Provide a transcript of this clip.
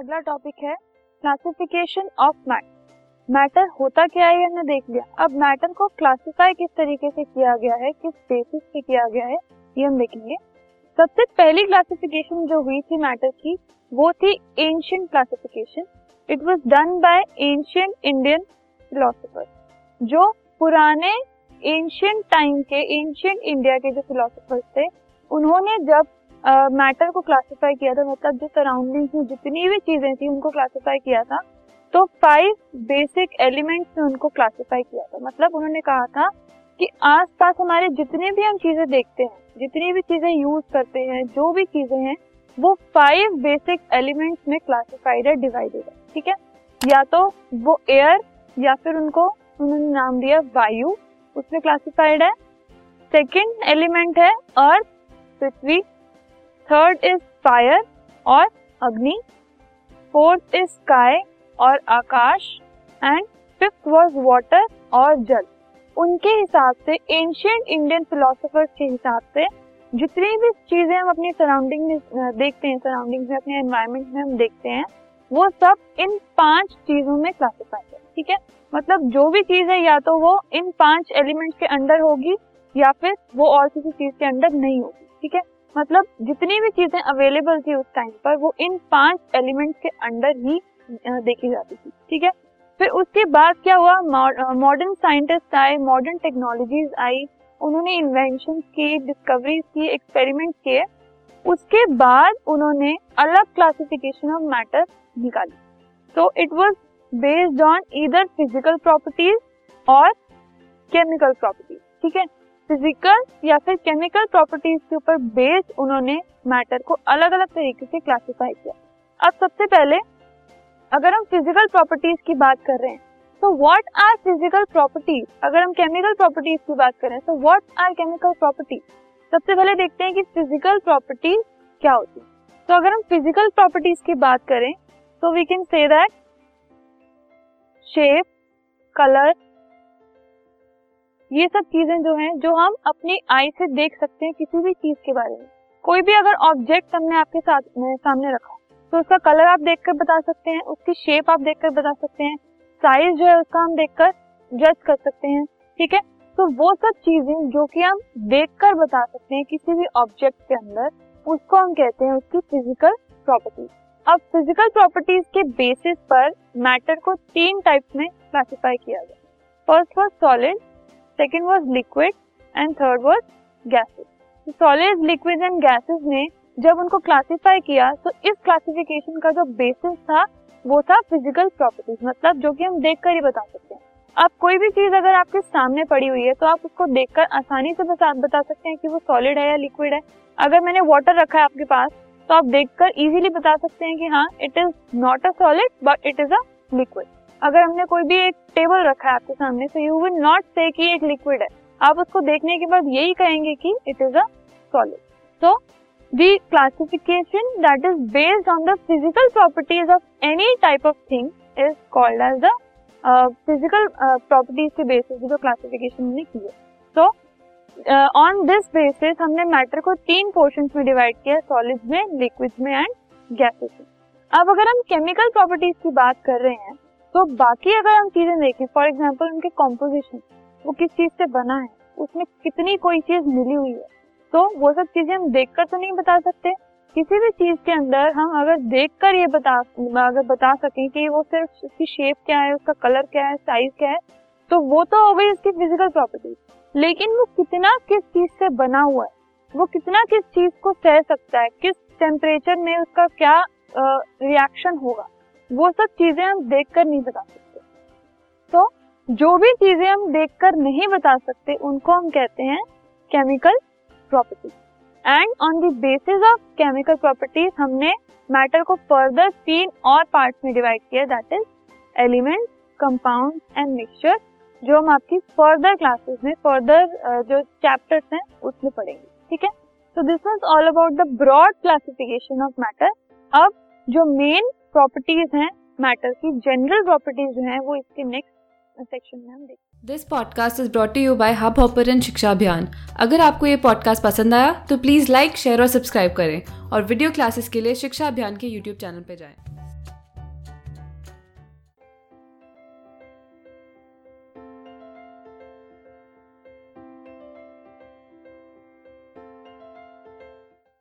अगला टॉपिक है classification of matter matter होता क्या है, हमने देख लिया। अब मैटर को क्लासिफाई किस तरीके से किया गया है, किस बेसिस पे किया गया है, ये हम देखेंगे। सबसे पहली क्लासिफिकेशन जो हुई थी मैटर की, वो थी ancient classification it was done by ancient Indian philosopher जो पुराने एंशियंट टाइम के एंशियंट इंडिया के जो फिलोसोफर्स थे, उन्होंने जब मैटर uh, को क्लासिफाई किया था मतलब जो सराउंडिंग्स में जितनी भी चीज़ें थी उनको क्लासिफाई किया था। तो फाइव बेसिक एलिमेंट्स में उनको क्लासिफाई किया था। मतलब उन्होंने कहा था कि आसपास हमारे जितने भी हम चीज़ें देखते हैं जितनी भी चीज़ें यूज़ करते हैं जो भी चीज़ें हैं वो फाइव बेसिक एलिमेंट्स में क्लासिफाइड है डिवाइडेड है। ठीक है? या तो वो एयर या फिर उनको उन्होंने नाम दिया वायु उसमें क्लासिफाइड है। सेकेंड एलिमेंट है अर्थ पृथ्वी थर्ड इज़ फायर और अग्नि. फोर्थ इज़ स्काई और आकाश. एंड फिफ्थ वॉज़ वाटर और जल. उनके हिसाब से एंशियंट इंडियन फिलोसोफर्स के हिसाब से, जितनी भी चीज़ें हम अपनी सराउंडिंग में देखते हैं सराउंडिंग में, अपने एनवायरमेंट में हम देखते हैं, वो सब इन पाँच चीज़ों में क्लासिफाइड है. ठीक है? मतलब जो भी चीज़ है, या तो वो इन पाँच एलिमेंट्स के अंडर होगी, या फिर वो और किसी चीज़ के अंडर नहीं होगी. ठीक है? मतलब जितनी भी चीज़ें अवेलेबल थी उस टाइम पर, वो इन पाँच एलिमेंट्स के अंडर ही देखी जाती थी, ठीक है? फिर उसके बाद क्या हुआ? मॉडर्न साइंटिस्ट आए मॉडर्न टेक्नोलॉजीज़ आई, उन्होंने इन्वेंशन की डिस्कवरीज की एक्सपेरिमेंट किए। उसके बाद उन्होंने अलग क्लासिफिकेशन ऑफ़ मैटर निकाली। तो it was based on either physical properties और केमिकल प्रॉपर्टीज़ ठीक है? फ़िज़िकल या फिर केमिकल प्रॉपर्टीज़ के ऊपर बेस्ड उन्होंने मैटर को अलग अलग तरीके से क्लासिफाई किया। अब सबसे पहले, अगर हम फ़िज़िकल प्रॉपर्टीज़ की बात कर रहे हैं तो व्हाट आर फ़िज़िकल प्रॉपर्टीज़ अगर हम केमिकल प्रॉपर्टीज़ की बात करें तो व्हाट आर केमिकल प्रॉपर्टीज़ सबसे पहले देखते हैं कि फ़िज़िकल प्रॉपर्टीज़ क्या होती है। तो अगर हम फ़िज़िकल प्रॉपर्टीज़ की बात करें तो we can say that shape colour ये सब चीज़ें जो हैं, जो हम अपनी आई से देख सकते हैं किसी भी चीज़ के बारे में। कोई भी अगर ऑब्जेक्ट हमने आपके साथ में सामने रखा तो उसका कलर आप देखकर बता सकते हैं, उसकी शेप आप देखकर बता सकते हैं साइज़ जो है उसका हम देखकर जज कर सकते हैं, ठीक है? तो वो सब चीज़ें जो कि हम देखकर बता सकते हैं किसी भी ऑब्जेक्ट के अंदर, उसको हम कहते हैं उसकी फ़िज़िकल प्रॉपर्टीज़ अब फ़िज़िकल प्रॉपर्टीज़ के बेसिस पर मैटर को तीन टाइप्स में क्लासिफाई किया गया। First was solid second was liquid and third was gases solid liquid and gases ने जब उनको क्लासिफाई किया तो इस क्लासिफिकेशन का जो बेसिस था, वो था फ़िज़िकल प्रॉपर्टीज़ मतलब जो कि हम देख कर ही बता सकते हैं। अब कोई भी चीज़ अगर आपके सामने पड़ी हुई है तो आप उसको देखकर आसानी से बता बता सकते हैं कि वो सॉलिड है या लिक्विड है। अगर मैंने वाटर रखा है आपके पास तो आप देखकर इजीली बता सकते हैं कि हाँ it is not a solid but it is a liquid अगर हमने कोई भी एक टेबल रखा है आपके सामने तो यू विल नॉट से कि एक लिक्विड है। आप उसको देखने के बाद यही कहेंगे कि इट इज़ अ सॉलिड तो the classification that is based on the physical properties of any type of thing is called as the physical properties के बेसिस जो क्लासिफिकेशन हमने की है सो ऑन दिस बेसिस हमने मैटर को तीन portion में डिवाइड किया सॉलिड्स में लिक्विड में एंड गैसेस में। अब अगर हम केमिकल प्रॉपर्टीज़ की बात कर रहे हैं तो बाकी अगर हम चीज़ें देखें फॉर एग्ज़ाम्पल उनके कॉम्पोजिशन वो किस चीज़ से बना है, उसमें कितनी कोई चीज़ मिली हुई है तो वो सब चीज़ें हम देखकर तो नहीं बता सकते। किसी भी चीज़ के अंदर हम अगर देखकर ये बता, अगर बता सकें कि वो सिर्फ़ उसकी शेप क्या है, उसका कलर क्या है साइज़ क्या है तो वो तो हो गई उसकी फ़िज़िकल प्रॉपर्टी लेकिन वो कितना किस चीज़ से बना हुआ है, वो कितना किस चीज़ को सह सकता है, किस टेम्परेचर में उसका क्या रिएक्शन होगा। वो सब चीज़ें हम देख कर नहीं बता सकते। तो जो भी चीज़ें हम देख कर नहीं बता सकते, उनको हम कहते हैं chemical properties and on the basis of chemical properties हमने मैटर को फर्दर तीन और पार्ट में डिवाइड किया that is element compound and mixture जो हम आपकी फर्दर क्लासेस में फर्दर जो चैप्टर्स हैं, उसमें पढ़ेंगे। ठीक है? तो this was all about the broad classification of matter अब जो मेन प्रॉपर्टीज़ हैं मैटर की जनरल प्रॉपर्टीज़ जो हैं, वो इसके नेक्स्ट सेक्शन में हम देखें this podcast is brought you by hub hopper and Shiksha Abhiyan अगर आपको ये पॉडकास्ट पसंद आया तो प्लीज़ लाइक शेयर और सब्सक्राइब करें। और वीडियो क्लासेस के लिए शिक्षा अभियान के यूट्यूब चैनल पर जाएँ।